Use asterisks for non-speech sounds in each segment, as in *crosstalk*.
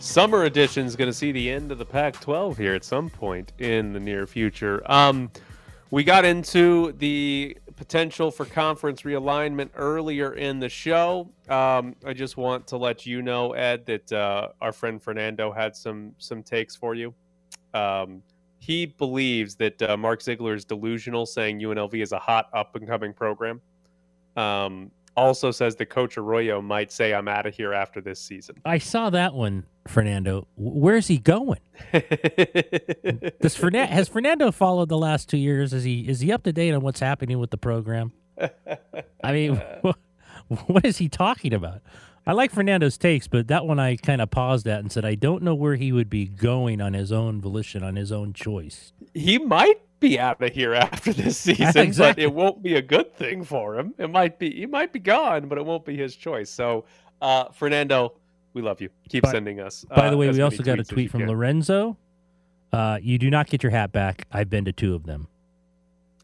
summer edition is going to see the end of the Pac-12 here at some point in the near future. Um, we got into the potential for conference realignment earlier in the show. Um, I just want to let you know, Ed, that uh, our friend Fernando had some some takes for you. Um, he believes that uh, Mark Zeigler is delusional, saying UNLV is a hot up and coming program. Um, also says that Coach Arroyo might say, "I'm out of here after this season." I saw that one, Fernando. Where's he going? *laughs* Does Fernan- has Fernando followed the last two years? Is he is he up to date on what's happening with the program? I mean, *laughs* *laughs* what is he talking about? I like Fernando's takes, but that one I kind of paused at and said I don't know where he would be going on his own volition, on his own choice. He might be out of here after this *laughs* season, exactly. but it won't be a good thing for him. It might be he might be gone, but it won't be his choice. So, uh, Fernando, we love you. Keep by, sending us. By uh, the way, we also got a tweet from can. Lorenzo. Uh, you do not get your hat back. I've been to two of them.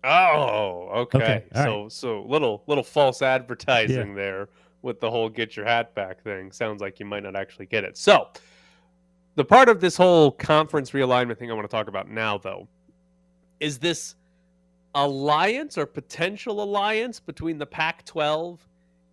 Oh, okay. okay so right. so little little false advertising yeah. there with the whole get your hat back thing. Sounds like you might not actually get it. So, the part of this whole conference realignment thing I want to talk about now though is this alliance or potential alliance between the Pac 12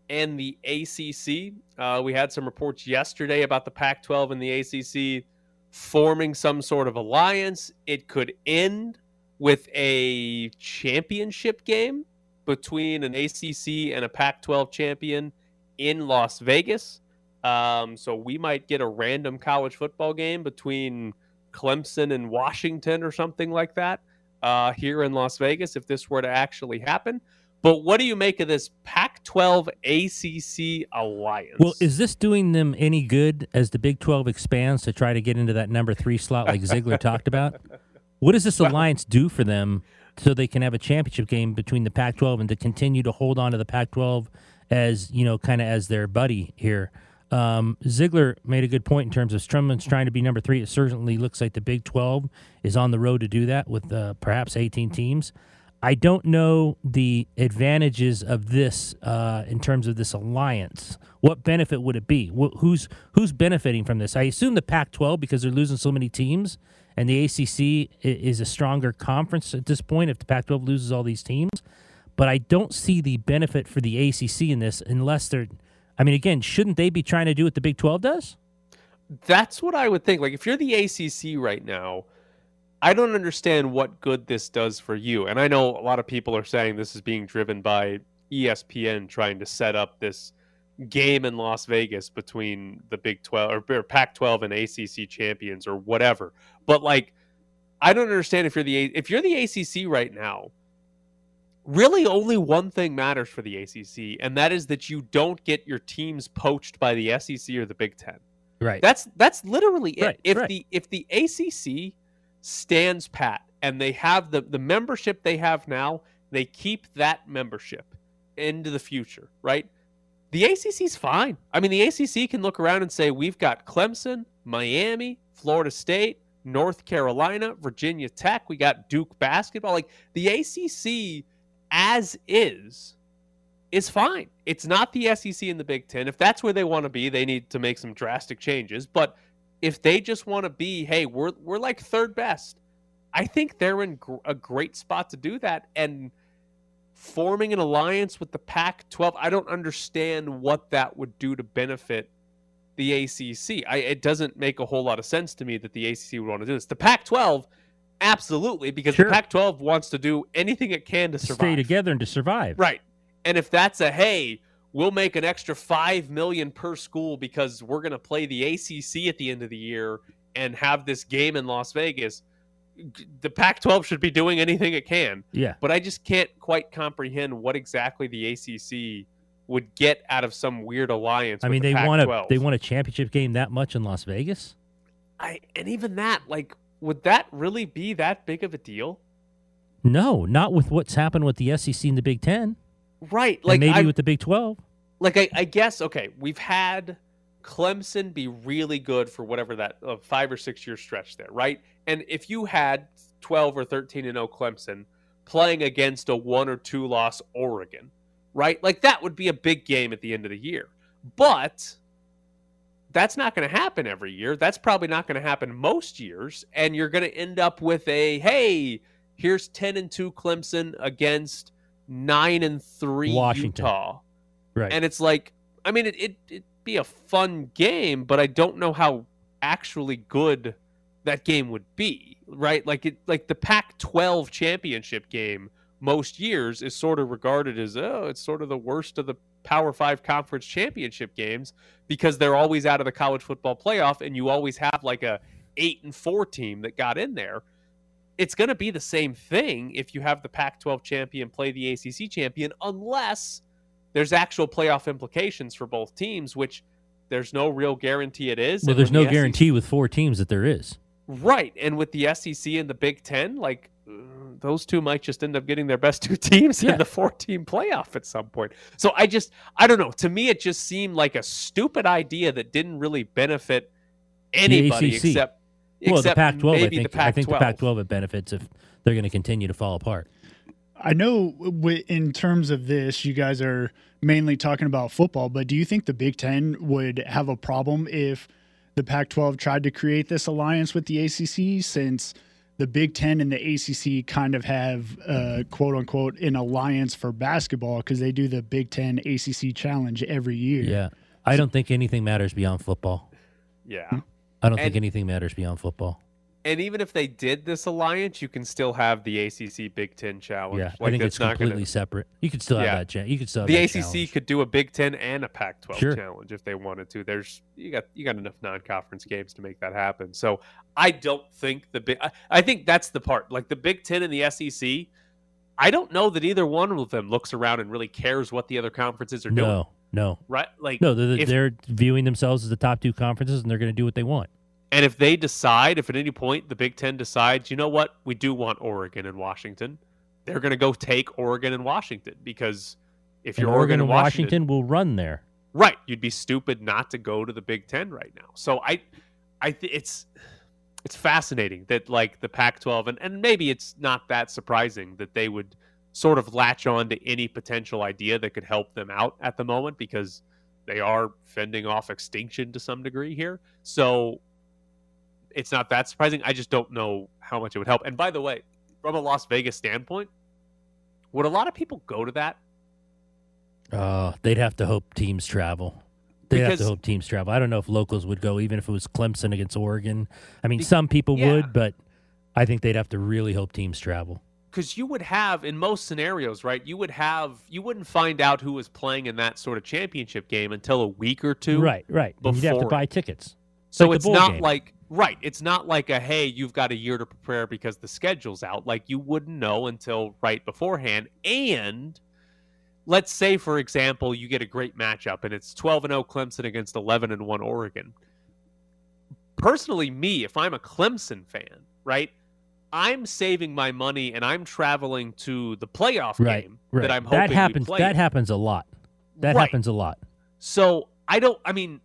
and the ACC. Uh, we had some reports yesterday about the Pac 12 and the ACC forming some sort of alliance. It could end with a championship game between an ACC and a Pac 12 champion in Las Vegas. Um, so we might get a random college football game between Clemson and Washington or something like that uh, here in Las Vegas if this were to actually happen. But what do you make of this Pac 12 ACC alliance? Well, is this doing them any good as the Big 12 expands to try to get into that number three slot like Zeigler *laughs* talked about? What does this alliance do for them so they can have a championship game between the Pac 12 and to continue to hold on to the Pac 12 as, you know, kind of as their buddy here? Um, Zeigler made a good point in terms of Strumman's trying to be number three. It certainly looks like the Big 12 is on the road to do that with uh, perhaps 18 teams. I don't know the advantages of this uh, in terms of this alliance. What benefit would it be? Wh- who's who's benefiting from this? I assume the Pac-12 because they're losing so many teams, and the ACC is a stronger conference at this point. If the Pac-12 loses all these teams, but I don't see the benefit for the ACC in this unless they're I mean, again, shouldn't they be trying to do what the Big 12 does? That's what I would think. Like, if you're the ACC right now, I don't understand what good this does for you. And I know a lot of people are saying this is being driven by ESPN trying to set up this game in Las Vegas between the Big 12 or Pac 12 and ACC champions or whatever. But, like, I don't understand if you're the if you're the ACC right now really only one thing matters for the ACC, and that is that you don't get your teams poached by the SEC or the Big Ten. Right. That's that's literally it. Right, if right. the if the ACC stands pat and they have the the membership they have now, they keep that membership into the future, right? The ACC's fine. I mean, the ACC can look around and say we've got Clemson, Miami, Florida State, North Carolina, Virginia Tech. We got Duke basketball. Like the ACC as is is fine. It's not the SEC and the Big Ten. If that's where they want to be, they need to make some drastic changes. But if they just want to be, hey, we're we're like third best, I think they're in gr- a great spot to do that. And forming an alliance with the Pac-12, I don't understand what that would do to benefit the ACC. I, it doesn't make a whole lot of sense to me that the ACC would want to do this. The Pac-12 Absolutely, because sure. the Pac 12 wants to do anything it can to survive. Stay together and to survive. Right. And if that's a, hey, we'll make an extra five million per school because we're going to play the ACC at the end of the year and have this game in Las Vegas, the Pac 12 should be doing anything it can. Yeah. But I just can't quite comprehend what exactly the ACC would get out of some weird alliance. I mean, the they want a they want a championship game that much in Las Vegas. I and even that, like, would that really be that big of a deal? No, not with what's happened with the SEC and the Big Ten. Right, like and maybe I, with the Big Twelve. Like I, I, guess okay, we've had Clemson be really good for whatever that uh, five or six year stretch there, right? And if you had twelve or thirteen and zero oh Clemson playing against a one or two loss Oregon, right? Like that would be a big game at the end of the year. But that's not going to happen every year. That's probably not going to happen most years. And you're going to end up with a hey, here's 10 and 2 Clemson against 9 and 3 Washington. Utah. Right. And it's like, I mean, it, it, it'd be a fun game, but I don't know how actually good that game would be, right? Like it, like the Pac-12 championship game most years is sort of regarded as oh, it's sort of the worst of the Power Five conference championship games because they're always out of the college football playoff, and you always have like a eight and four team that got in there. It's going to be the same thing if you have the Pac 12 champion play the ACC champion, unless there's actual playoff implications for both teams, which there's no real guarantee it is. Well, there's no the guarantee SEC... with four teams that there is. Right. And with the SEC and the Big Ten, like those two might just end up getting their best two *laughs* teams yeah. in the four team playoff at some point. So I just, I don't know. To me, it just seemed like a stupid idea that didn't really benefit anybody except. Well, except the Pac-12, I think, I think the Pac-12 it benefits if they're going to continue to fall apart. I know in terms of this, you guys are mainly talking about football, but do you think the Big Ten would have a problem if the Pac 12 tried to create this alliance with the ACC since the Big Ten and the ACC kind of have uh, quote unquote an alliance for basketball because they do the Big Ten ACC challenge every year. Yeah. I don't think anything matters beyond football. Yeah. I don't and, think anything matters beyond football. And even if they did this alliance, you can still have the ACC Big Ten challenge. Yeah, like I think it's completely gonna... separate. You could still have yeah. that. Cha- you could still the ACC challenge. could do a Big Ten and a Pac-12 sure. challenge if they wanted to. There's you got you got enough non-conference games to make that happen. So I don't think the big. I, I think that's the part. Like the Big Ten and the SEC. I don't know that either one of them looks around and really cares what the other conferences are doing. No, no, right? Like no, they're, if, they're viewing themselves as the top two conferences, and they're going to do what they want. And if they decide, if at any point the Big Ten decides, you know what, we do want Oregon and Washington, they're going to go take Oregon and Washington because if you're Oregon, Oregon and Washington, Washington will run there. Right, you'd be stupid not to go to the Big Ten right now. So I, I th- it's it's fascinating that like the Pac-12 and and maybe it's not that surprising that they would sort of latch on to any potential idea that could help them out at the moment because they are fending off extinction to some degree here. So it's not that surprising. I just don't know how much it would help. And by the way, from a Las Vegas standpoint, would a lot of people go to that? Uh, they'd have to hope teams travel. They'd because, have to hope teams travel. I don't know if locals would go, even if it was Clemson against Oregon. I mean, some people yeah. would, but I think they'd have to really hope teams travel. Because you would have, in most scenarios, right? You would have, you wouldn't find out who was playing in that sort of championship game until a week or two. Right, right. Before. You'd have to buy tickets. So like it's not game. like Right. It's not like a hey, you've got a year to prepare because the schedule's out. Like you wouldn't know until right beforehand. And let's say, for example, you get a great matchup and it's 12 and 0 Clemson against 11 and 1 Oregon. Personally, me, if I'm a Clemson fan, right, I'm saving my money and I'm traveling to the playoff right, game right. that I'm hoping that happens. That happens a lot. That right. happens a lot. So I don't. I mean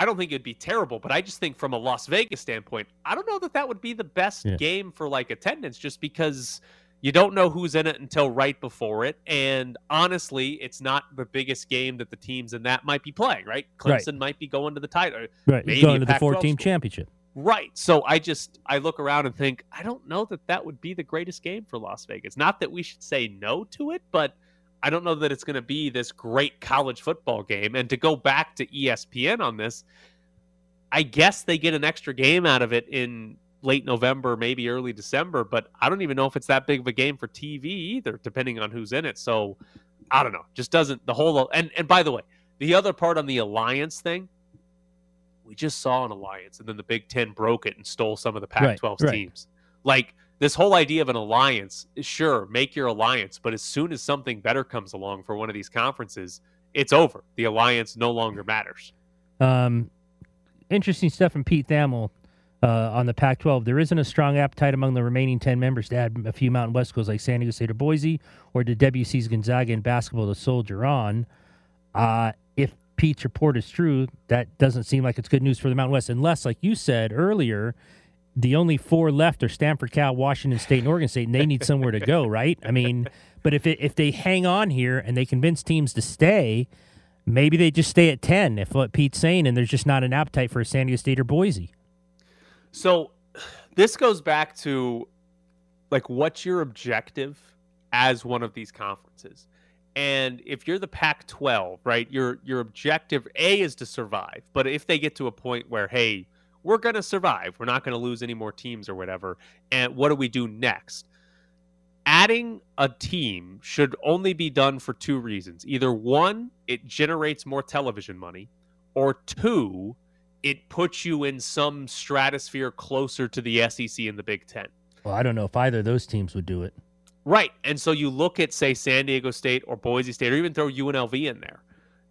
I don't think it'd be terrible, but I just think from a Las Vegas standpoint, I don't know that that would be the best yeah. game for like attendance just because you don't know who's in it until right before it. And honestly, it's not the biggest game that the teams in that might be playing, right? Clemson right. might be going to the title. Right. Maybe going to the four team championship. Right. So I just I look around and think I don't know that that would be the greatest game for Las Vegas. Not that we should say no to it, but I don't know that it's going to be this great college football game. And to go back to ESPN on this, I guess they get an extra game out of it in late November, maybe early December, but I don't even know if it's that big of a game for TV either, depending on who's in it. So I don't know. Just doesn't the whole and and by the way, the other part on the alliance thing, we just saw an alliance, and then the Big Ten broke it and stole some of the Pac-12 right, teams. Right. Like this whole idea of an alliance, sure, make your alliance, but as soon as something better comes along for one of these conferences, it's over. The alliance no longer matters. Um, interesting stuff from Pete Thamel uh, on the Pac-12. There isn't a strong appetite among the remaining ten members to add a few Mountain West schools like San Diego State or Boise, or to WCC's Gonzaga in basketball to soldier on. Uh, if Pete's report is true, that doesn't seem like it's good news for the Mountain West, unless, like you said earlier, the only four left are Stanford, Cal, Washington State, and Oregon State, and they need somewhere to go, *laughs* right? I mean, but if it, if they hang on here and they convince teams to stay, Maybe they just stay at 10 if what Pete's saying, and there's just not an appetite for a San Diego State or Boise. So this goes back to like what's your objective as one of these conferences? And if you're the Pac-12, right, your your objective A is to survive. But if they get to a point where, hey, we're going to survive, we're not going to lose any more teams or whatever, and what do we do next? Adding a team should only be done for two reasons. Either one, it generates more television money, or two, it puts you in some stratosphere closer to the SEC and the Big Ten. Well, I don't know if either of those teams would do it. Right. And so you look at, say, San Diego State or Boise State, or even throw UNLV in there.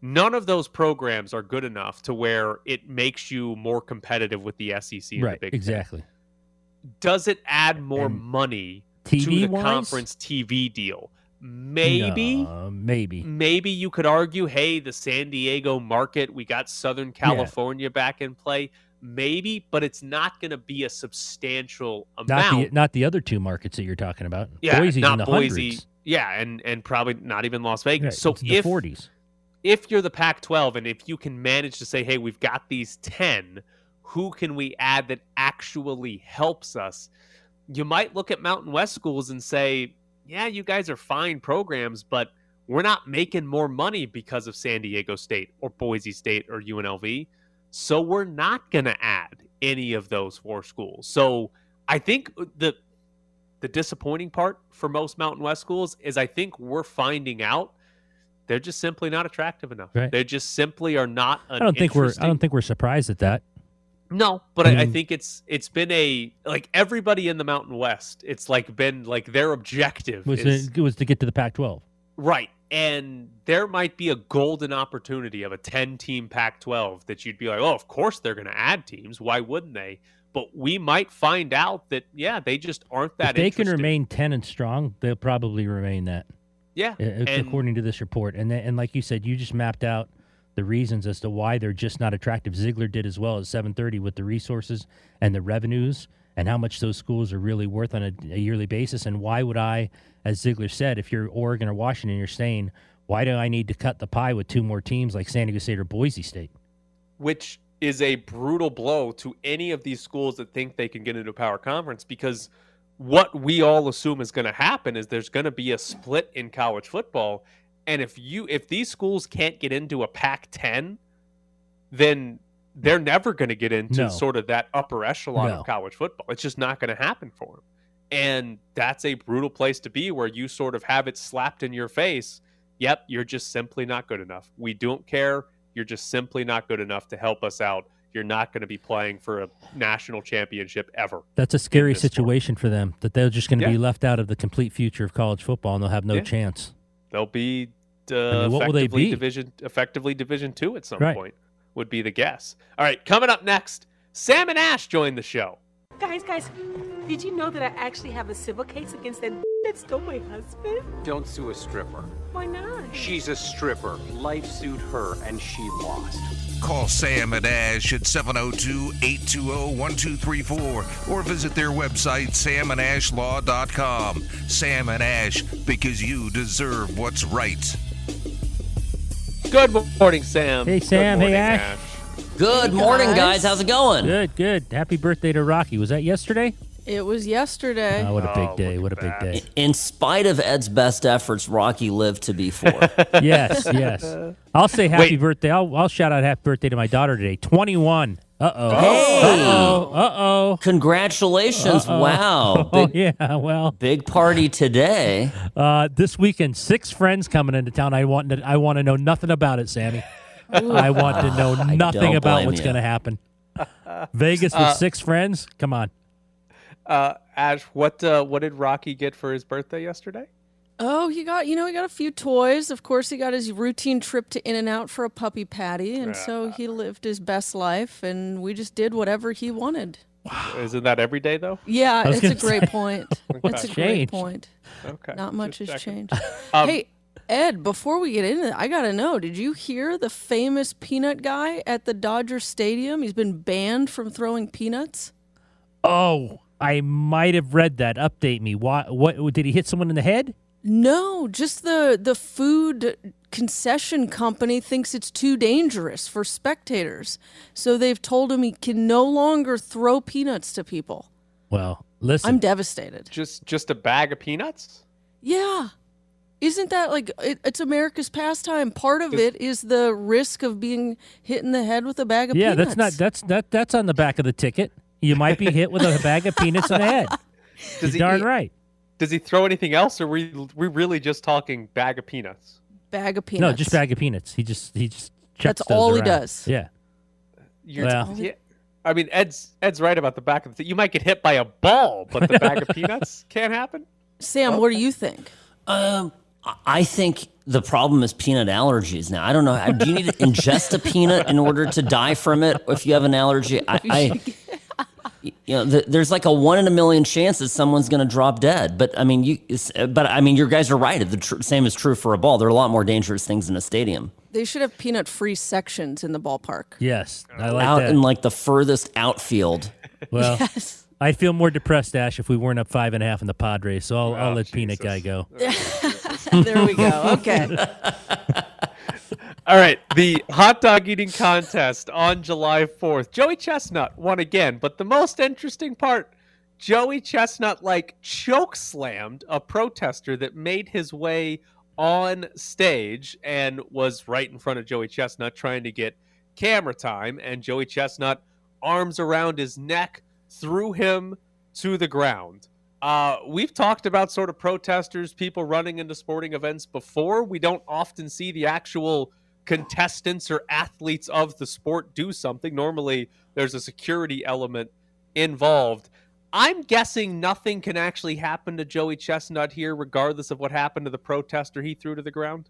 None of those programs are good enough to where it makes you more competitive with the SEC right, the Big exactly. Ten. Does it add more and money TV to the wise? conference TV deal? Maybe. No, maybe. Maybe you could argue, hey, the San Diego market, we got Southern California yeah. back in play maybe, but it's not going to be a substantial amount. Not the, not the other two markets that you're talking about. Yeah, Boise's not in the Boise. hundreds. Yeah, and and probably not even Las Vegas. Right, so if 40s. If you're the Pac-12 and if you can manage to say, hey, we've got these ten, who can we add that actually helps us? You might look at Mountain West schools and say, yeah, you guys are fine programs, but we're not making more money because of San Diego State or Boise State or UNLV. So we're not going to add any of those four schools. So I think uh, the the disappointing part for most Mountain West schools is I think we're finding out they're just simply not attractive enough. Right. They just simply are not. I don't think we're I don't think we're surprised at that. No, but I, I, um, think it's it's been a like everybody in the Mountain West. It's like been like their objective was is, to, was to get to the Pac-12. Right. And there might be a golden opportunity of a 10 team Pac 12 that you'd be like, oh, of course they're going to add teams. Why wouldn't they? But we might find out that, yeah, they just aren't that If they can remain 10 and strong, they'll probably remain that. Yeah. And- according to this report. And, then, and like you said, you just mapped out the reasons as to why they're just not attractive. Zeigler did as well as 730 with the resources and the revenues and how much those schools are really worth on a, a yearly basis. And why would I, as Zeigler said, if you're Oregon or Washington, you're saying, why do I need to cut the pie with two more teams like San Diego State or Boise State? which is a brutal blow to any of these schools that think they can get into a power conference because what we all assume is going to happen is there's going to be a split in college football. And if you if these schools can't get into a Pac-10 then they're never going to get into No. sort of that upper echelon No. of college football. It's just not going to happen for them and that's a brutal place to be where you sort of have it slapped in your face. Yep you're just simply not good enough. We don't care. You're just simply not good enough to help us out. You're not going to be playing for a national championship ever. That's a scary this sport. situation for them that they're just going to Yeah. be left out of the complete future of college football and they'll have no Yeah. chance. They'll be uh, mean, what will they be? division effectively division two at some Right. point would be the guess. All right, coming up next, Sam and Ash join the show. Guys, guys, did you know that I actually have a civil case against that *laughs* that stole my husband? Don't sue a stripper. Why not? She's a stripper. Life sued her, and she lost. Call Sam and Ash at 702 820 1234 or visit their website, samandashlaw.com. Sam and Ash, because you deserve what's right. Good morning, Sam. Hey, Good Sam. Hey, morning, Ash. Good morning, guys. guys. How's it going? Good, good. Happy birthday to Rocky. Was that yesterday? It was yesterday. Oh, what a Oh, big day. look What a at big that. day. In spite of Ed's best efforts, Rocky lived to be four. *laughs* yes, yes. I'll say happy Wait. birthday. I'll, I'll shout out happy birthday to my daughter today. 21. Uh oh. Hey! Uh oh. Uh oh. Congratulations. Wow. *laughs* Oh, Big, yeah. Well, big party today. uh, this weekend, six friends coming into town. I want to, I want to know nothing about it, Sammy. I want to know *laughs* nothing about what's going to happen. Vegas with six friends? Come on. Uh, Ash, what uh, what did Rocky get for his birthday yesterday? Oh, he got, you know, he got a few toys. Of course, he got his routine trip to In and Out for a puppy patty. And so he lived his best life, and we just did whatever he wanted. Isn't that every day though? Yeah, it's a gonna great say. point. *laughs* It's a Changed. great point. Okay. Not much just has checking. changed. *laughs* Um, hey, Ed, before we get into it, I got to know did you hear the famous peanut guy at the Dodger Stadium? He's been banned from throwing peanuts. Oh, I might have read that. Update me. Why? What did he hit someone in the head? No, just the the food concession company thinks it's too dangerous for spectators. So they've told him he can no longer throw peanuts to people. Well, listen. I'm devastated. Just just a bag of peanuts? Yeah. Isn't that like it, it's America's pastime? Part of it is the risk of being hit in the head with a bag of yeah, peanuts. Yeah, that's not that's that that's on the back of the ticket. You might be hit with a bag of peanuts in the head. *laughs* Does You're darn right. Does he throw anything else, or we we really just talking bag of peanuts? bag of peanuts. No, just bag of peanuts. He just he just chucks That's those all he does. Yeah. You're, Well- yeah, I mean, Ed's Ed's right about the back of the. You might get hit by a ball, but the bag of *laughs* peanuts can't happen. Sam, what do you think? Um, I think the problem is peanut allergies. Now, I don't know. Do you need to ingest a peanut in order to die from it if you have an allergy? I, *laughs* I you know, th- there's like a one in a million chance that someone's going to drop dead. But I mean, you, but I mean, your guys are right. The tr- same is true for a ball. There are a lot more dangerous things in a stadium. They should have peanut-free sections in the ballpark. Yes. I like Out that. in like the furthest outfield. *laughs* well, Yes. I'd feel more depressed, Ash, if we weren't up five and a half in the Padres. So I'll, I'll let Peanut Guy go. *laughs* *laughs* there we go. Okay. All right, the hot dog eating contest on July 4th. Joey Chestnut won again, but the most interesting part Joey Chestnut like choke slammed a protester that made his way on stage and was right in front of Joey Chestnut trying to get camera time. And Joey Chestnut, arms around his neck, threw him to the ground. Uh, we've talked about sort of protesters, people running into sporting events before. We don't often see the actual contestants or athletes of the sport do something. Normally, there's a security element involved. I'm guessing nothing can actually happen to Joey Chestnut here, regardless of what happened to the protester he threw to the ground.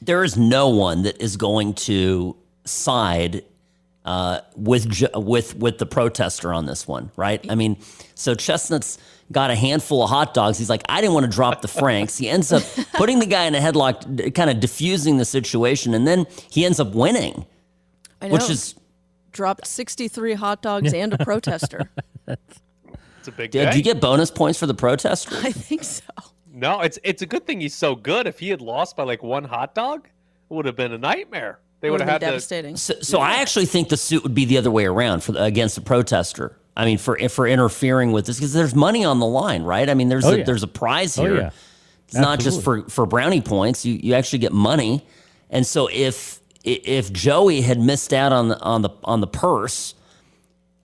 there is no one that is going to side uh, with with with the protester on this one, right? I mean, so Chestnut's got a handful of hot dogs. He's like, I didn't want to drop the Franks. He ends up *laughs* putting the guy in a headlock, kind of diffusing the situation, and then he ends up winning, I know. which is dropped 63 hot dogs and a *laughs* protester. It's a big did day. you get bonus points for the protester? I think so. no, it's it's a good thing he's so good. If he had lost by like one hot dog, it would have been a nightmare. They would Would have have been had to devastating. So, so I actually think the suit would be the other way around for the, against the protester. I mean, for for interfering with this because there's money on the line, right? I mean, there's Oh, a, yeah. there's a prize Oh, here. yeah. It's not just for for brownie points. You you actually get money, and so if if Joey had missed out on the on the on the purse,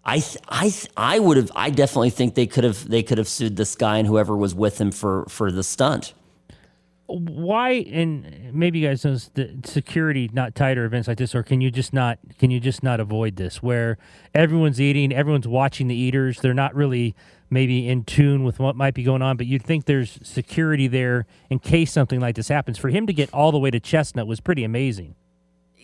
I I I would have. I definitely think they could have they could have sued this guy and whoever was with him for for the stunt. Why and maybe you guys know the security not tighter events like this, or can you just not can you just not avoid this where everyone's eating, everyone's watching the eaters, they're not really maybe in tune with what might be going on, but you'd think there's security there in case something like this happens. For him to get all the way to Chestnut was pretty amazing.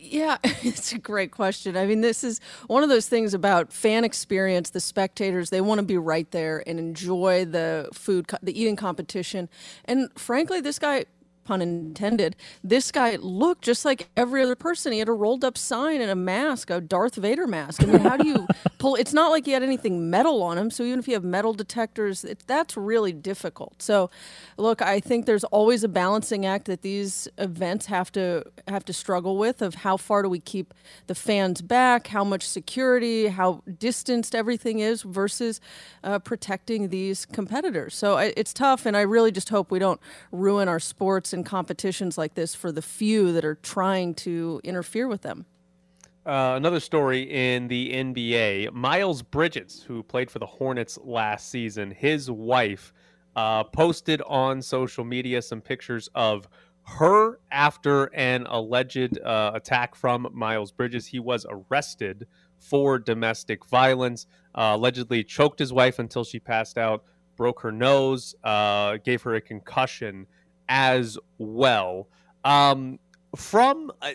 Yeah, *laughs* it's a great question. I mean, this is one of those things about fan experience. The spectators they want to be right there and enjoy the food, the eating competition. And frankly, this guy, pun intended, this guy looked just like every other person. He had a rolled up sign and a mask, a Darth Vader mask. I mean, how do you *laughs* pull? It's not like he had anything metal on him. So even if you have metal detectors, it, that's really difficult. So, look, I think there's always a balancing act that these events have to have to struggle with of how far do we keep the fans back, how much security, how distanced everything is versus uh, protecting these competitors. So I, it's tough, and I really just hope we don't ruin our sports and competitions like this for the few that are trying to interfere with them. Uh, another story in the NBA Miles Bridges, who played for the Hornets last season, his wife uh, posted on social media some pictures of her after an alleged uh, attack from Miles Bridges. He was arrested for domestic violence, uh, allegedly choked his wife until she passed out, broke her nose, uh, gave her a concussion as well. Um, from uh,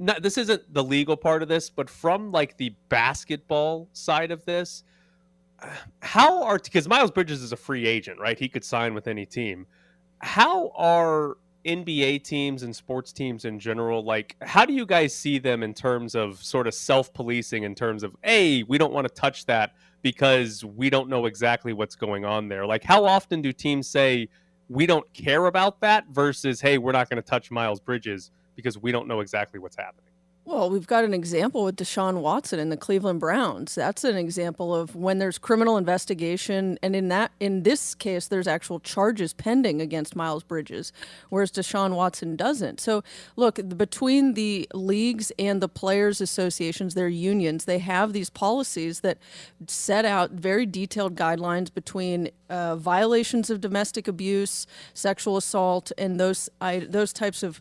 not, this isn't the legal part of this, but from like the basketball side of this, how are because Miles Bridges is a free agent, right? He could sign with any team. How are NBA teams and sports teams in general like? How do you guys see them in terms of sort of self policing? In terms of, hey, we don't want to touch that because we don't know exactly what's going on there. Like, how often do teams say? We don't care about that versus, hey, we're not going to touch Miles Bridges because we don't know exactly what's happening. Well, we've got an example with Deshaun Watson and the Cleveland Browns. That's an example of when there's criminal investigation, and in that, in this case, there's actual charges pending against Miles Bridges, whereas Deshaun Watson doesn't. So, look, between the leagues and the players' associations, their unions, they have these policies that set out very detailed guidelines between uh, violations of domestic abuse, sexual assault, and those I, those types of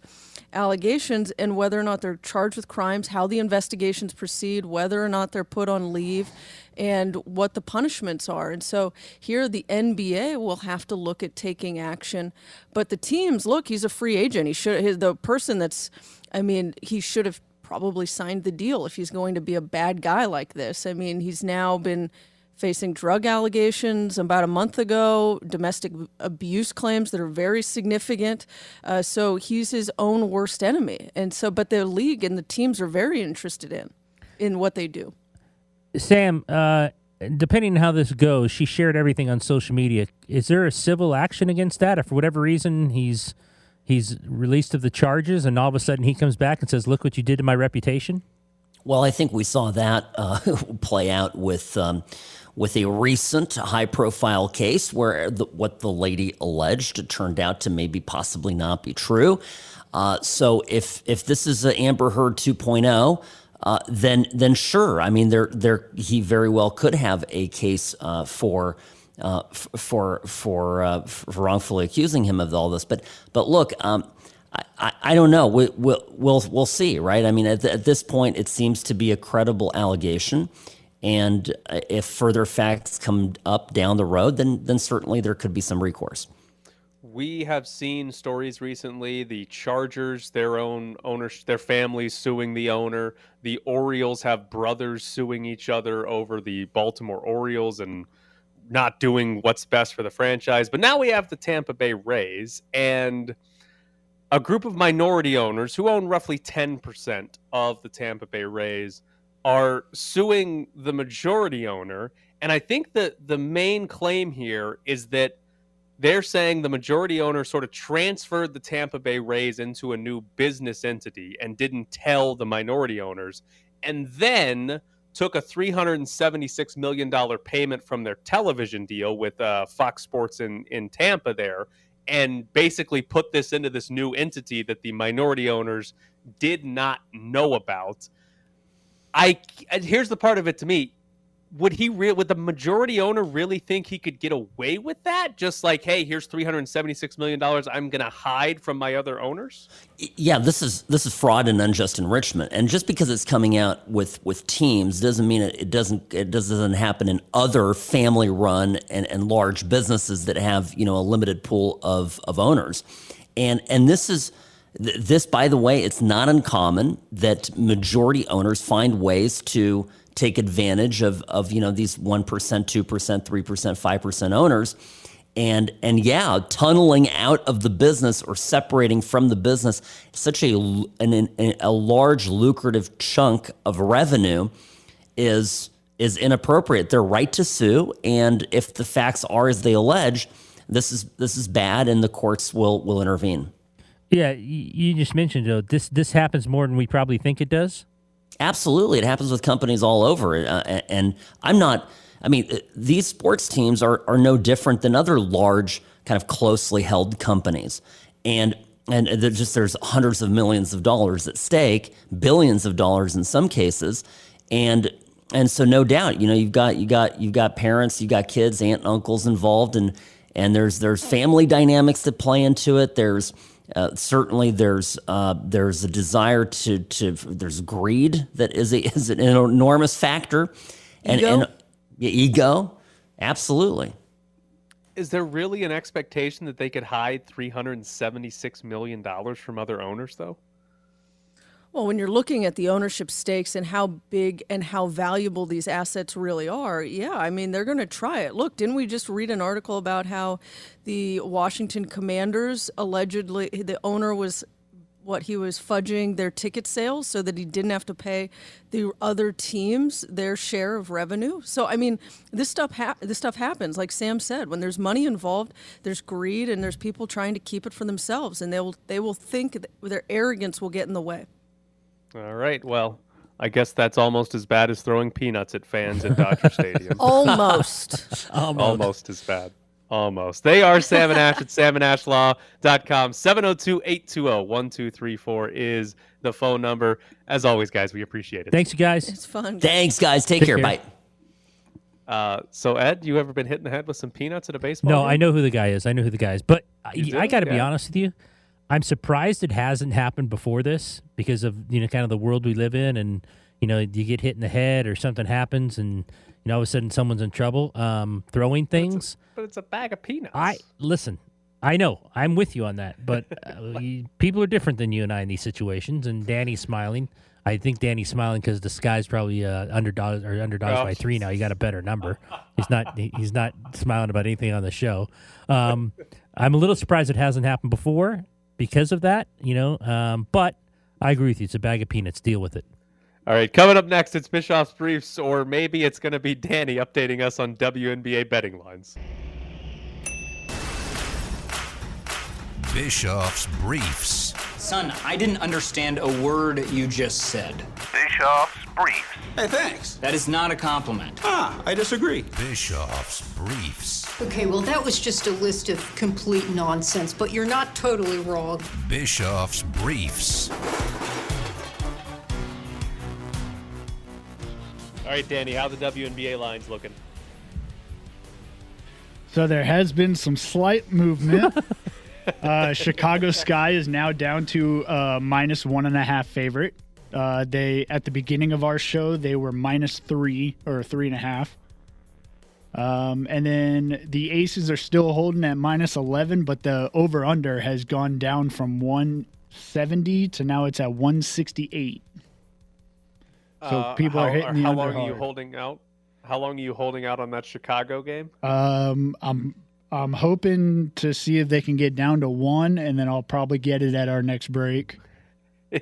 allegations and whether or not they're charged with crimes, how the investigations proceed, whether or not they're put on leave, and what the punishments are. And so here the NBA will have to look at taking action. But the teams, look, he's a free agent. He should the person that's I mean, he should have probably signed the deal if he's going to be a bad guy like this. I mean, he's now been facing drug allegations about a month ago, domestic abuse claims that are very significant. Uh, so he's his own worst enemy. And so, but the league and the teams are very interested in in what they do. Sam, uh, depending on how this goes, she shared everything on social media. Is there a civil action against that? If for whatever reason he's he's released of the charges, and all of a sudden he comes back and says, "Look what you did to my reputation." Well, I think we saw that uh, *laughs* play out with. Um, with a recent high profile case where the, what the lady alleged turned out to maybe possibly not be true. Uh, so if if this is Amber Heard 2.0, uh, then then sure. I mean, there there he very well could have a case uh, for. Uh, f- for for, uh, for wrongfully accusing him of all this, but but look, um, I, I don't know. We, will we'll we'll see, right? I mean, at, at this point, it seems to be a credible allegation. And uh, if further facts come up down the road, then then certainly there could be some recourse. We have seen stories recently. The Chargers, their own owners, their families suing the owner. The Orioles have brothers suing each other over the Baltimore Orioles and not doing what's best for the franchise. But now we have the Tampa Bay Rays and a group of minority owners who own roughly 10% of the Tampa Bay Rays are suing the majority owner. And I think that the main claim here is that they're saying the majority owner sort of transferred the Tampa Bay Rays into a new business entity and didn't tell the minority owners, and then took a $376 million payment from their television deal with uh, Fox Sports in, in Tampa there, and basically put this into this new entity that the minority owners did not know about. I here's the part of it to me. Would he re- would the majority owner really think he could get away with that? Just like, hey, here's three hundred seventy six million dollars. I'm going to hide from my other owners. Yeah, this is this is fraud and unjust enrichment. And just because it's coming out with with teams doesn't mean it, it doesn't it doesn't happen in other family run and, and large businesses that have you know a limited pool of of owners. And and this is this, by the way, it's not uncommon that majority owners find ways to take advantage of, of you know these one percent, two percent, three percent, five percent owners, and and yeah, tunneling out of the business or separating from the business such a an, a large lucrative chunk of revenue is is inappropriate. They're right to sue, and if the facts are as they allege, this is this is bad, and the courts will will intervene. Yeah, you just mentioned Joe. This this happens more than we probably think it does. Absolutely, it happens with companies all over. Uh, and I'm not. I mean, uh, these sports teams are are no different than other large, kind of closely held companies. And and just there's hundreds of millions of dollars at stake, billions of dollars in some cases, and and so no doubt, you know, you've got you got you've got parents, you've got kids, aunt and uncles involved, and and there's there's family dynamics that play into it. There's uh, certainly, there's uh, there's a desire to to there's greed that is a, *laughs* is an enormous factor, and ego? and ego, absolutely. Is there really an expectation that they could hide three hundred and seventy six million dollars from other owners, though? Well, when you're looking at the ownership stakes and how big and how valuable these assets really are, yeah, I mean, they're going to try it. Look, didn't we just read an article about how the Washington Commanders allegedly, the owner was what he was fudging their ticket sales so that he didn't have to pay the other teams their share of revenue. So I mean, this stuff ha- this stuff happens. Like Sam said, when there's money involved, there's greed and there's people trying to keep it for themselves, and they will they will think their arrogance will get in the way. All right. Well, I guess that's almost as bad as throwing peanuts at fans at Dodger Stadium. *laughs* almost. *laughs* almost. Almost as bad. Almost. They are Sam and Ash at samandashlaw.com. 702-820-1234 is the phone number. As always, guys, we appreciate it. Thanks, you guys. It's fun. Thanks, guys. Take, Take care. care. Bye. Uh, so Ed, you ever been hitting the head with some peanuts at a baseball? No, game? I know who the guy is. I know who the guy is. But I, I got to yeah. be honest with you. I'm surprised it hasn't happened before this because of you know kind of the world we live in, and you know you get hit in the head or something happens, and you know all of a sudden someone's in trouble um, throwing things. But it's, a, but it's, a, bag of peanuts. I listen. I know I'm with you on that, but uh, *laughs* people are different than you and I in these situations. And Danny's smiling. I think Danny's smiling because the sky's probably uh, underdogs or underdogs oh. by three now. He got a better number. *laughs* He's not. He's not smiling about anything on the show. Um, I'm a little surprised it hasn't happened before because of that, you know. Um, but I agree with you. It's a bag of peanuts. Deal with it. All right, coming up next, it's Bischoff's Briefs, or maybe it's going to be Danny updating us on WNBA betting lines. Bischoff's Briefs. Son, I didn't understand a word you just said. Bischoff's Briefs. Hey, thanks. That is not a compliment. Ah, I disagree. Bischoff's Briefs. Okay, well, that was just a list of complete nonsense, but you're not totally wrong. Bischoff's Briefs. All right, Danny, how the WNBA lines looking? So there has been some slight movement. *laughs* uh, Chicago Sky is now down to uh, minus one and a half favorite. Uh, they at the beginning of our show they were minus three or three and a half. Um, and then the Aces are still holding at minus eleven, but the over under has gone down from one seventy to now it's at one sixty eight. So uh, people how, are hitting the How under long are you holding out? How long are you holding out on that Chicago game? Um, I'm I'm hoping to see if they can get down to one, and then I'll probably get it at our next break. *laughs*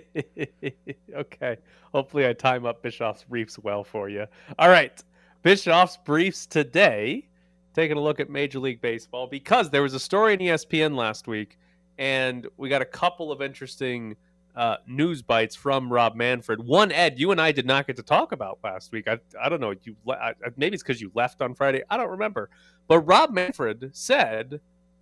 okay. Hopefully, I time up Bischoff's briefs well for you. All right. Bischoff's briefs today, taking a look at Major League Baseball because there was a story in ESPN last week, and we got a couple of interesting uh, news bites from Rob Manfred. One, Ed, you and I did not get to talk about last week. I, I don't know. You maybe it's because you left on Friday. I don't remember. But Rob Manfred said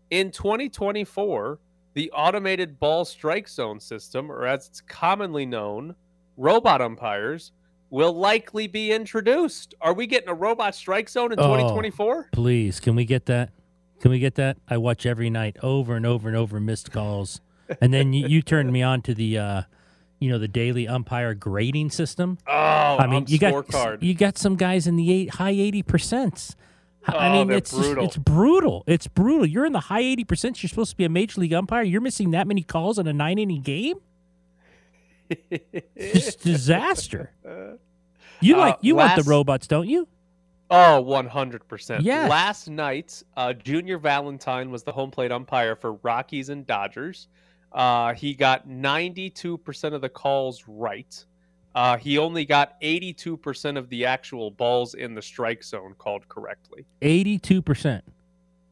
in 2024, the automated ball strike zone system, or as it's commonly known, robot umpires, will likely be introduced. Are we getting a robot strike zone in 2024? Please, can we get that? Can we get that? I watch every night over and over and over missed calls and then you, you turned me on to the uh, you know the daily umpire grading system. Oh, I mean, you got you got some guys in the eight, high eighty percent. Oh, I mean, it's brutal. it's brutal. It's brutal. You're in the high eighty percent. You're supposed to be a major league umpire. You're missing that many calls in a nine inning game. *laughs* it's disaster. You like uh, you last, want the robots, don't you? Oh, 100%. Yeah. Last night, uh, Junior Valentine was the home plate umpire for Rockies and Dodgers. Uh, he got 92% of the calls right. Uh, he only got 82% of the actual balls in the strike zone called correctly. 82%.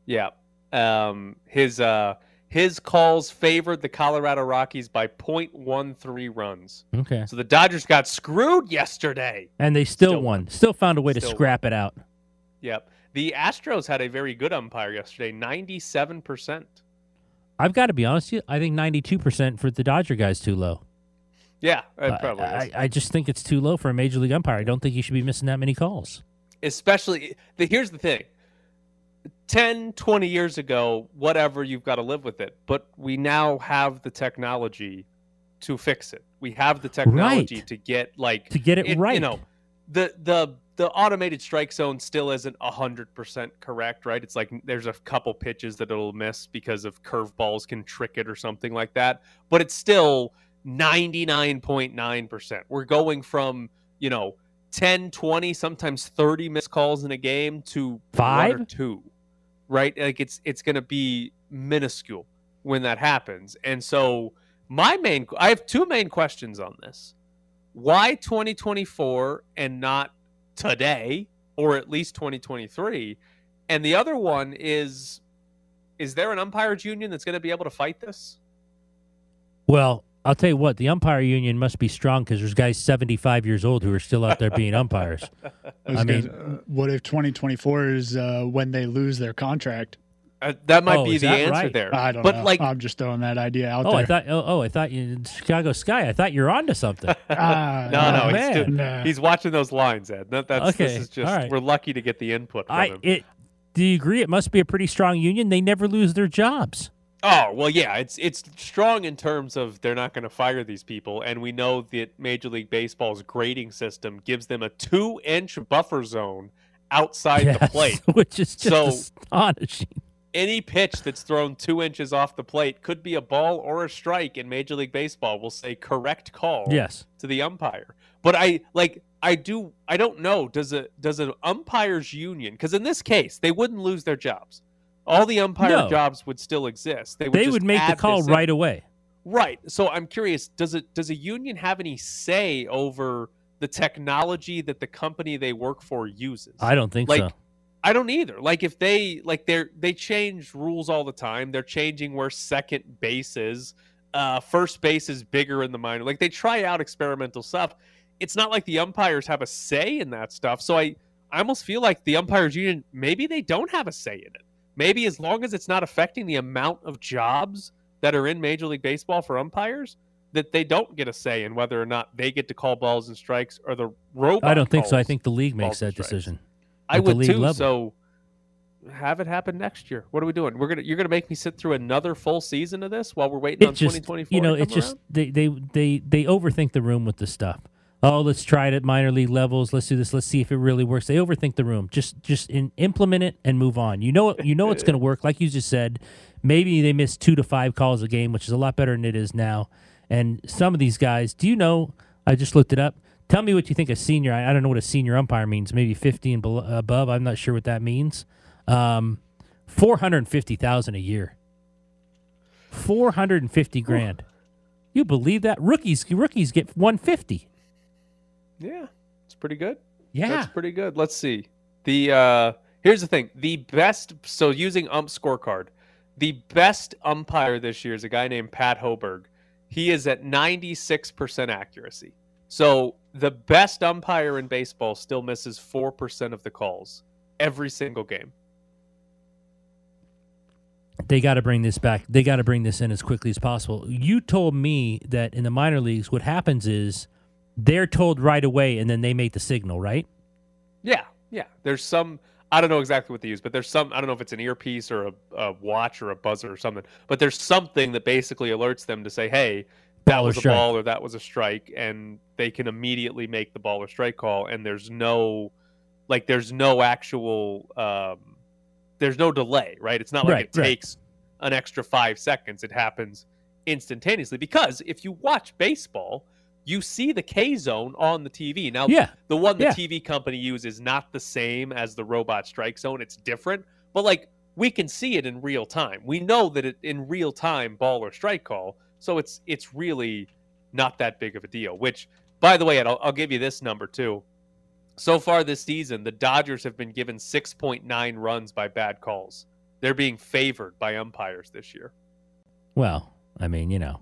Yeah. Um, his uh, his calls favored the Colorado Rockies by 0.13 runs. Okay. So the Dodgers got screwed yesterday. And they still, still won. Still found a way still to scrap won. it out. Yep. The Astros had a very good umpire yesterday, 97%. I've got to be honest with you. I think 92% for the Dodger guys too low. Yeah, it probably I, I, I, just think it's too low for a major league umpire. I don't think you should be missing that many calls. Especially, the, here's the thing 10, 20 years ago, whatever, you've got to live with it. But we now have the technology to fix it. We have the technology right. to get like to get it, it right. You know, the the the automated strike zone still isn't 100% correct, right? It's like there's a couple pitches that it'll miss because of curveballs can trick it or something like that, but it's still 99.9%. We're going from, you know, 10, 20, sometimes 30 missed calls in a game to 5 or 2. Right? Like it's it's going to be minuscule when that happens. And so My main, I have two main questions on this. Why 2024 and not today, or at least 2023? And the other one is, is there an umpires union that's going to be able to fight this? Well, I'll tell you what, the umpire union must be strong because there's guys 75 years old who are still out there being umpires. *laughs* I, I mean, what if 2024 is uh, when they lose their contract? Uh, that might oh, be the answer right? there. I don't but know. Like, I'm just throwing that idea out oh, there. I thought. Oh, oh, I thought you Chicago Sky. I thought you were onto something. uh, *laughs* no, no, man. He's, nah. he's, watching those lines, Ed. That, that's okay. this is just right. we're lucky to get the input from I, him. It, do you agree? It must be a pretty strong union. They never lose their jobs. Oh well, yeah, it's it's strong in terms of they're not going to fire these people, and we know that Major League Baseball's grading system gives them a two-inch buffer zone outside yes, the plate, *laughs* which is just so, astonishing any pitch that's thrown two inches off the plate could be a ball or a strike in Major League Baseball. Will say correct call. Yes. To the umpire, but I like I do I don't know. Does a does an umpires union? Because in this case, they wouldn't lose their jobs. All the umpire no. jobs would still exist. They would, they would make the call right in. away. Right. So I'm curious. Does it does a union have any say over the technology that the company they work for uses? I don't think like, so. I don't either. Like if they like they're they change rules all the time. They're changing where second base is. Uh, first base is bigger in the minor. Like they try out experimental stuff. It's not like the umpires have a say in that stuff. So I I almost feel like the umpires union maybe they don't have a say in it. Maybe as long as it's not affecting the amount of jobs that are in Major League Baseball for umpires, that they don't get a say in whether or not they get to call balls and strikes or the robot. I don't think so. I think the league makes that decision. I would too. Level. So have it happen next year. What are we doing? We're gonna you're gonna make me sit through another full season of this while we're waiting it on 2024. You know, it's just they, they they they overthink the room with the stuff. Oh, let's try it at minor league levels. Let's do this. Let's see if it really works. They overthink the room. Just just in, implement it and move on. You know you know it's going *laughs* to work. Like you just said, maybe they miss two to five calls a game, which is a lot better than it is now. And some of these guys, do you know? I just looked it up. Tell me what you think a senior. I, I don't know what a senior umpire means. Maybe fifty and below, above. I'm not sure what that means. Um, Four hundred fifty thousand a year. Four hundred and fifty grand. You believe that? Rookies rookies get one fifty. Yeah, it's pretty good. Yeah, that's pretty good. Let's see. The uh here's the thing: the best. So using ump scorecard, the best umpire this year is a guy named Pat Hoberg. He is at ninety six percent accuracy. So the best umpire in baseball still misses 4% of the calls every single game. They got to bring this back. They got to bring this in as quickly as possible. You told me that in the minor leagues, what happens is they're told right away and then they make the signal, right? Yeah, yeah. There's some, I don't know exactly what they use, but there's some, I don't know if it's an earpiece or a, a watch or a buzzer or something, but there's something that basically alerts them to say, hey, that was a strike. ball or that was a strike and they can immediately make the ball or strike call and there's no like there's no actual um there's no delay right it's not like Right, it right. takes an extra five seconds it happens instantaneously because if you watch baseball you see the k zone on the tv now Yeah, the one the yeah. tv company uses is not the same as the robot strike zone it's different but like we can see it in real time we know that it in real time ball or strike call so it's it's really not that big of a deal. Which, by the way, I'll, I'll give you this number too. So far this season, the Dodgers have been given 6.9 runs by bad calls. They're being favored by umpires this year. Well, I mean, you know,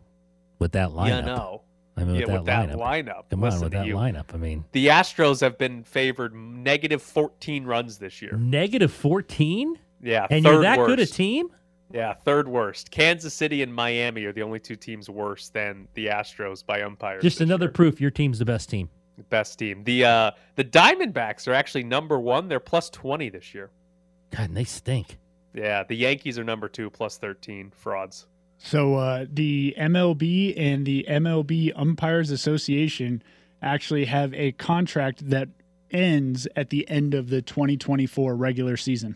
with that lineup. Yeah, no. I mean, with, yeah, that, with that lineup. lineup. Come on, with that you. lineup. I mean, The Astros have been favored negative 14 runs this year. negative 14? Yeah, And you're that worst. good a team? Yeah, third worst. Kansas City and Miami are the only two teams worse than the Astros by umpires. Just another year. proof your team's the best team. best team. The uh the Diamondbacks are actually number one. They're plus twenty this year. God, and they stink. Yeah, the Yankees are number two, plus thirteen. Frauds. So uh, the MLB and the MLB Umpires Association actually have a contract that ends at the end of the 2024 regular season.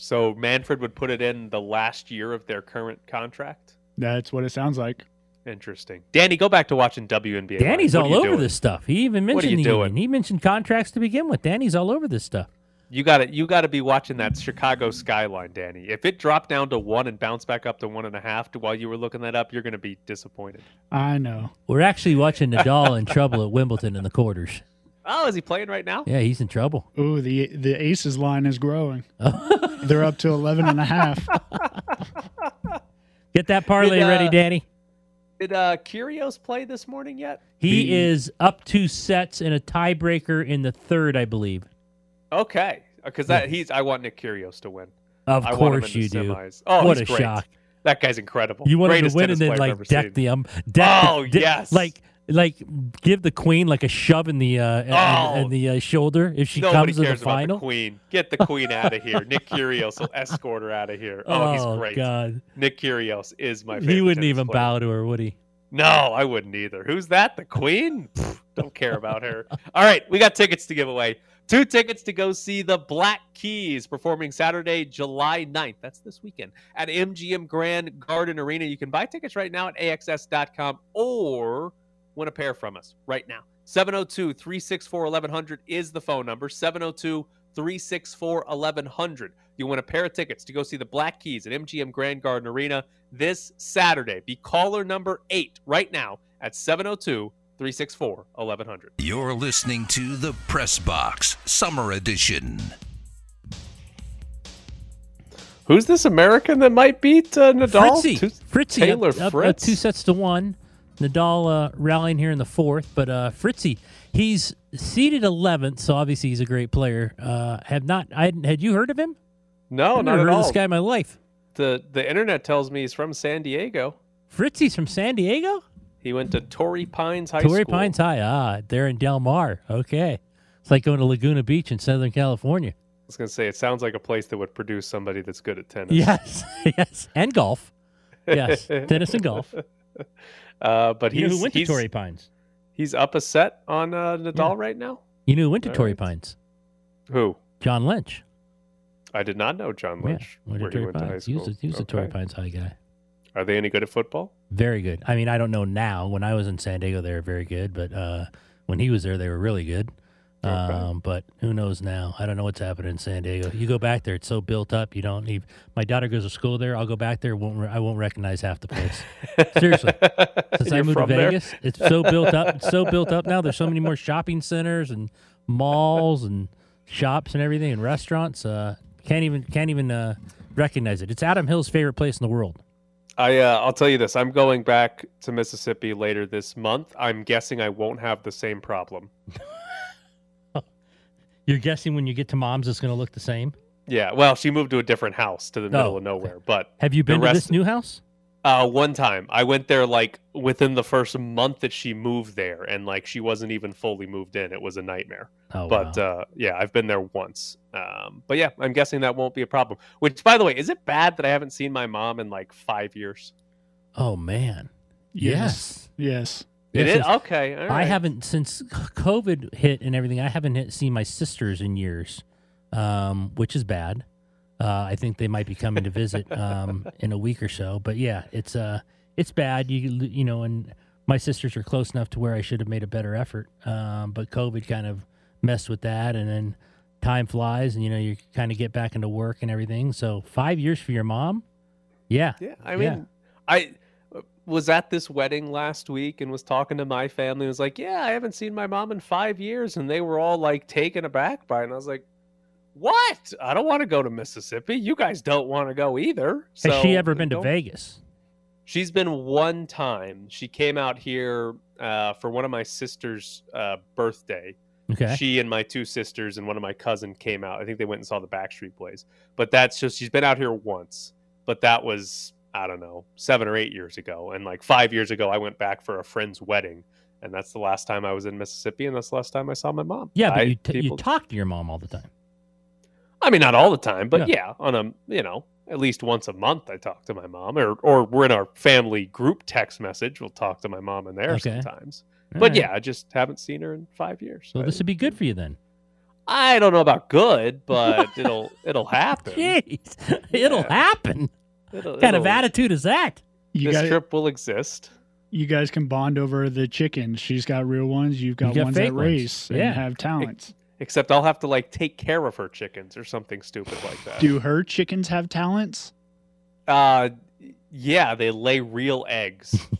So Manfred would put it in the last year of their current contract. That's what it sounds like. Interesting. Danny, go back to watching WNBA. Danny's all over doing? this stuff. He even What are mentioned you the doing? union. He mentioned contracts to begin with. Danny's all over this stuff. You got to you got to be watching that Chicago Sky line, Danny. If it dropped down to one and bounced back up to one and a half while you were looking that up, you're going to be disappointed. I know. We're actually watching Nadal in trouble at Wimbledon in the quarters. Oh, is he playing right now? Yeah, he's in trouble. Ooh, the the Aces line is growing. *laughs* They're up to 11 and a half. Get that parlay Did, uh, ready, Danny. Did uh, Kyrgios play this morning yet? He the- is up two sets in a tiebreaker in the third, I believe. Okay, because that he's. I want Nick Kyrgios to win. Of I course you do. semis. Oh, what a great. shock! That guy's incredible. You want him Greatest to win and then like ever deck seen. the um, deck Oh, the, de- yes. like like give the queen like a shove in the uh, in- Oh. in, the uh, shoulder if she Nobody comes to the cares about final. the queen. Get the queen out of here. Nick Kyrgios will escort her out of here. Oh, he's great. God, Nick Kyrgios is my favorite. he wouldn't even player. bow to her, would he? No, I wouldn't either. Who's that? The Queen? Pfft, Don't care about her. All right, we got tickets to give away. Two tickets to go see the Black Keys performing Saturday, July 9th. That's this weekend at MGM Grand Garden Arena. You can buy tickets right now at AXS.com or win a pair from us right now. 702 364 1100 is the phone number. 702 364 1100. You win a pair of tickets to go see the Black Keys at MGM Grand Garden Arena this Saturday. Be caller number eight right now at 702 364 1100. You're listening to the Press Box Summer Edition. Who's this American that might beat uh, Nadal? Fritzy, Two- Fritzy, Taylor up, up, up Fritz. two sets to one. Nadal uh, rallying here in the fourth, but uh, Fritzy, he's seeded 11th, so obviously he's a great player. Uh, have not, I hadn't- you heard of him? No, I've not never at heard all. of this guy in my life. The the internet tells me he's from San Diego. Fritzy's from San Diego. He went to Torrey Pines High Torrey School. Pines High. Ah, they're in Del Mar. Okay, it's like going to Laguna Beach in Southern California. I was gonna say it sounds like a place that would produce somebody that's good at tennis. Yes, *laughs* yes, and golf. Yes, *laughs* tennis and golf. Uh, but You know who went to Torrey Pines? he's up a set on uh, Nadal right now. You knew who went to All Torrey right. Pines? Who? John Lynch. I did not know John Lynch. Yeah, went where he went to high Pines. He was, school. a, he was a Torrey Pines High guy. Are they any good at football? Very good. I mean, I don't know now. When I was in San Diego, they were very good, but uh, when he was there, they were really good. Um, but who knows now? I don't know what's happening in San Diego. You go back there; it's so built up. You don't even. My daughter goes to school there. I'll go back there. Won't re- I won't recognize half the place. *laughs* Seriously, since I moved to there? Vegas, it's so built up. It's so built up now. There's so many more shopping centers and malls and shops and everything and restaurants. Uh, can't even can't even uh, recognize it. It's Adam Hill's favorite place in the world. I uh, I'll tell you this. I'm going back to Mississippi later this month. I'm guessing I won't have the same problem. *laughs* You're guessing when you get to mom's, it's going to look the same. Yeah. Well, she moved to a different house to the middle Oh, of nowhere. But Have you the been to this new house? Uh, one time I went there like within the first month that she moved there, and like she wasn't even fully moved in. It was a nightmare. Oh, but wow. uh, yeah, I've been there once. Um, but yeah, I'm guessing that won't be a problem. Which, by the way, is it bad that I haven't seen my mom in like five years? oh man, yes. Yes. It is okay. I haven't since COVID hit and everything. I haven't hit, seen my sisters in years, um, which is bad. Uh, I think they might be coming to visit *laughs* um, in a week or so. But yeah, it's uh, it's bad. You you know, and my sisters are close enough to where I should have made a better effort. Um, but COVID kind of messed with that, and then time flies, and you know you kind of get back into work and everything. So five years for your mom, yeah, Yeah, I mean, I uh, was at this wedding last week and was talking to my family. and was like, "Yeah, I haven't seen my mom in five years," and they were all like taken aback by it. And I was like, "What? I don't want to go to Mississippi. You guys don't want to go either." Has So, she ever been to Vegas? She's been one time. She came out here uh, for one of my sister's uh, birthday. Okay. She and my two sisters and one of my cousin came out. I think they went and saw the Backstreet Boys. But that's just she's been out here once. But that was I don't know seven or eight years ago. And like five years ago, I went back for a friend's wedding, and that's the last time I was in Mississippi, and that's the last time I saw my mom. Yeah, but I, you, t- you talk to your mom all the time. I mean, not all the time, but Yeah. yeah. on a you know at least once a month, I talk to my mom, or or we're in our family group text message. We'll talk to my mom in there Okay. sometimes. All but right. yeah, I just haven't seen her in five years. So I, this would be good for you then. I don't know about good, but it'll it'll happen. *laughs* Jeez, it'll Yeah. happen. It'll- What kind of it'll- attitude is that? You this guys, trip will exist. you guys can bond over the chickens. She's got real ones. You've got, got ones fake that ones. race Yeah. and have talents. Except I'll have to like take care of her chickens or something stupid like that. Do her chickens have talents? Uh, yeah, they lay real eggs. *laughs*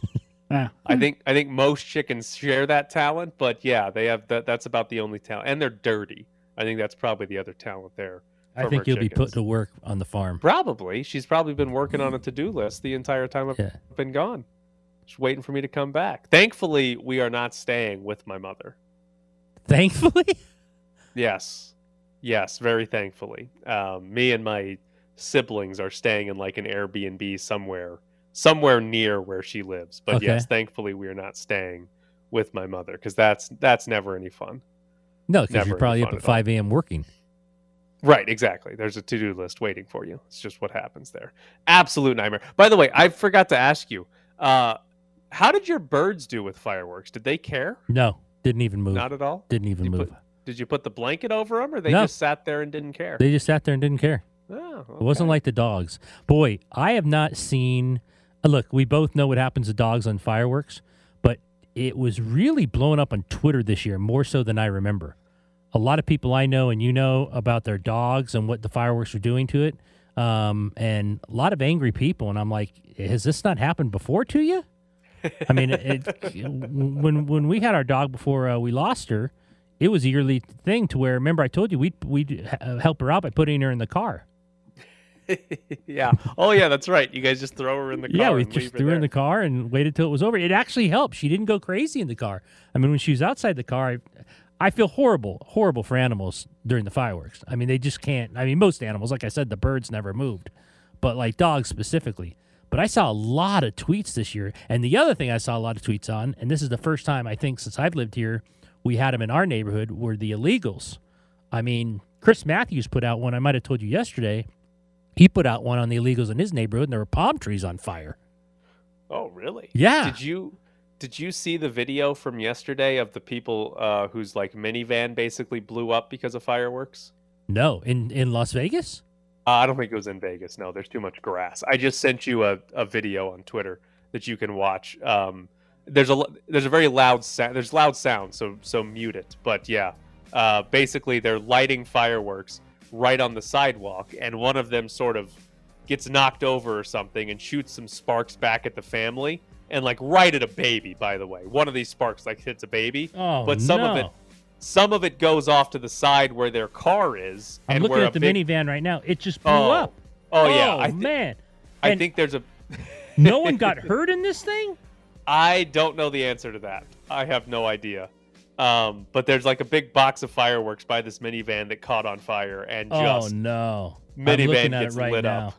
Yeah. I think I think most chickens share that talent, but yeah, they have that. That's about the only talent, and they're dirty. I think that's probably the other talent there. I think you'll be put to work on the farm. Probably. She's probably been working on a to-do list the entire time I've Yeah. been gone. She's waiting for me to come back. Thankfully, we are not staying with my mother. Thankfully, Yes. Yes, very thankfully. Um, me and my siblings are staying in like an Airbnb somewhere somewhere near where she lives. But Okay. yes, thankfully we are not staying with my mother because that's that's never any fun. no, because you're probably up at at 5 a.m. working. Right, exactly. There's a to-do list waiting for you. It's just what happens there. Absolute nightmare. By the way, I forgot to ask you. Uh, how did your birds do with fireworks? Did they care? No, didn't even move. Not at all. Didn't even You move. put- Did you put the blanket over them, or they No. just sat there and didn't care? They just sat there and didn't care. Oh, It wasn't like the dogs. Boy, I have not seen. uh, Look, we both know what happens to dogs on fireworks, but it was really blown up on Twitter this year, more so than I remember. A lot of people I know and you know about their dogs and what the fireworks are doing to it, um, and a lot of angry people. And I'm like, has this not happened before to you? I mean, it, *laughs* when when we had our dog before uh, we lost her, it was a yearly thing. To where remember I told you we'd we'd uh, help her out by putting her in the car. *laughs* yeah. Oh, yeah. That's right. You guys just throw her in the car. Yeah, we just her threw her in the car and waited till it was over. It actually helped. She didn't go crazy in the car. I mean, when she was outside the car, I, I feel horrible, horrible for animals during the fireworks. I mean, they just can't. I mean, most animals, like I said, the birds never moved, but like dogs specifically. But I saw a lot of tweets this year. And the other thing I saw a lot of tweets on, and this is the first time I think since I've lived here, we had them in our neighborhood, were the illegals. I mean, Chris Matthews put out one. I might have told you yesterday. He put out one on the illegals in his neighborhood, and there were palm trees on fire. Oh, really? Yeah. Did you did you see the video from yesterday of the people uh, whose like minivan basically blew up because of fireworks? No, in in Las Vegas. Uh, I don't think it was in Vegas. No, there's too much grass. I just sent you a, a video on Twitter that you can watch. Um, there's a there's a very loud sound. There's loud sound, so so mute it. But yeah, uh, basically they're lighting fireworks right on the sidewalk, and one of them sort of gets knocked over or something and shoots some sparks back at the family, and like right at a baby. By the way, one of these sparks like hits a baby, Oh, but some of it some of it goes off to the side where their car is. I'm and looking at the big- minivan right now. It just blew Oh. up. Oh, yeah, Oh I thi- man. I And think there's a. *laughs* no one got *laughs* hurt in this thing. I don't know the answer to that. I have no idea. Um, but there's like a big box of fireworks by this minivan that caught on fire and just Oh just no. Minivan gets right lit now. up.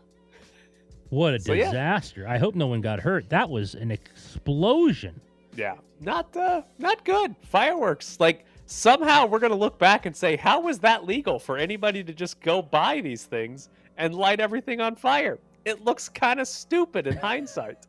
What a So, yeah. disaster. I hope no one got hurt. That was an explosion. Yeah, not uh, not good. Fireworks. Like somehow we're gonna look back and say, how was that legal for anybody to just go buy these things and light everything on fire? It looks kind of stupid in hindsight.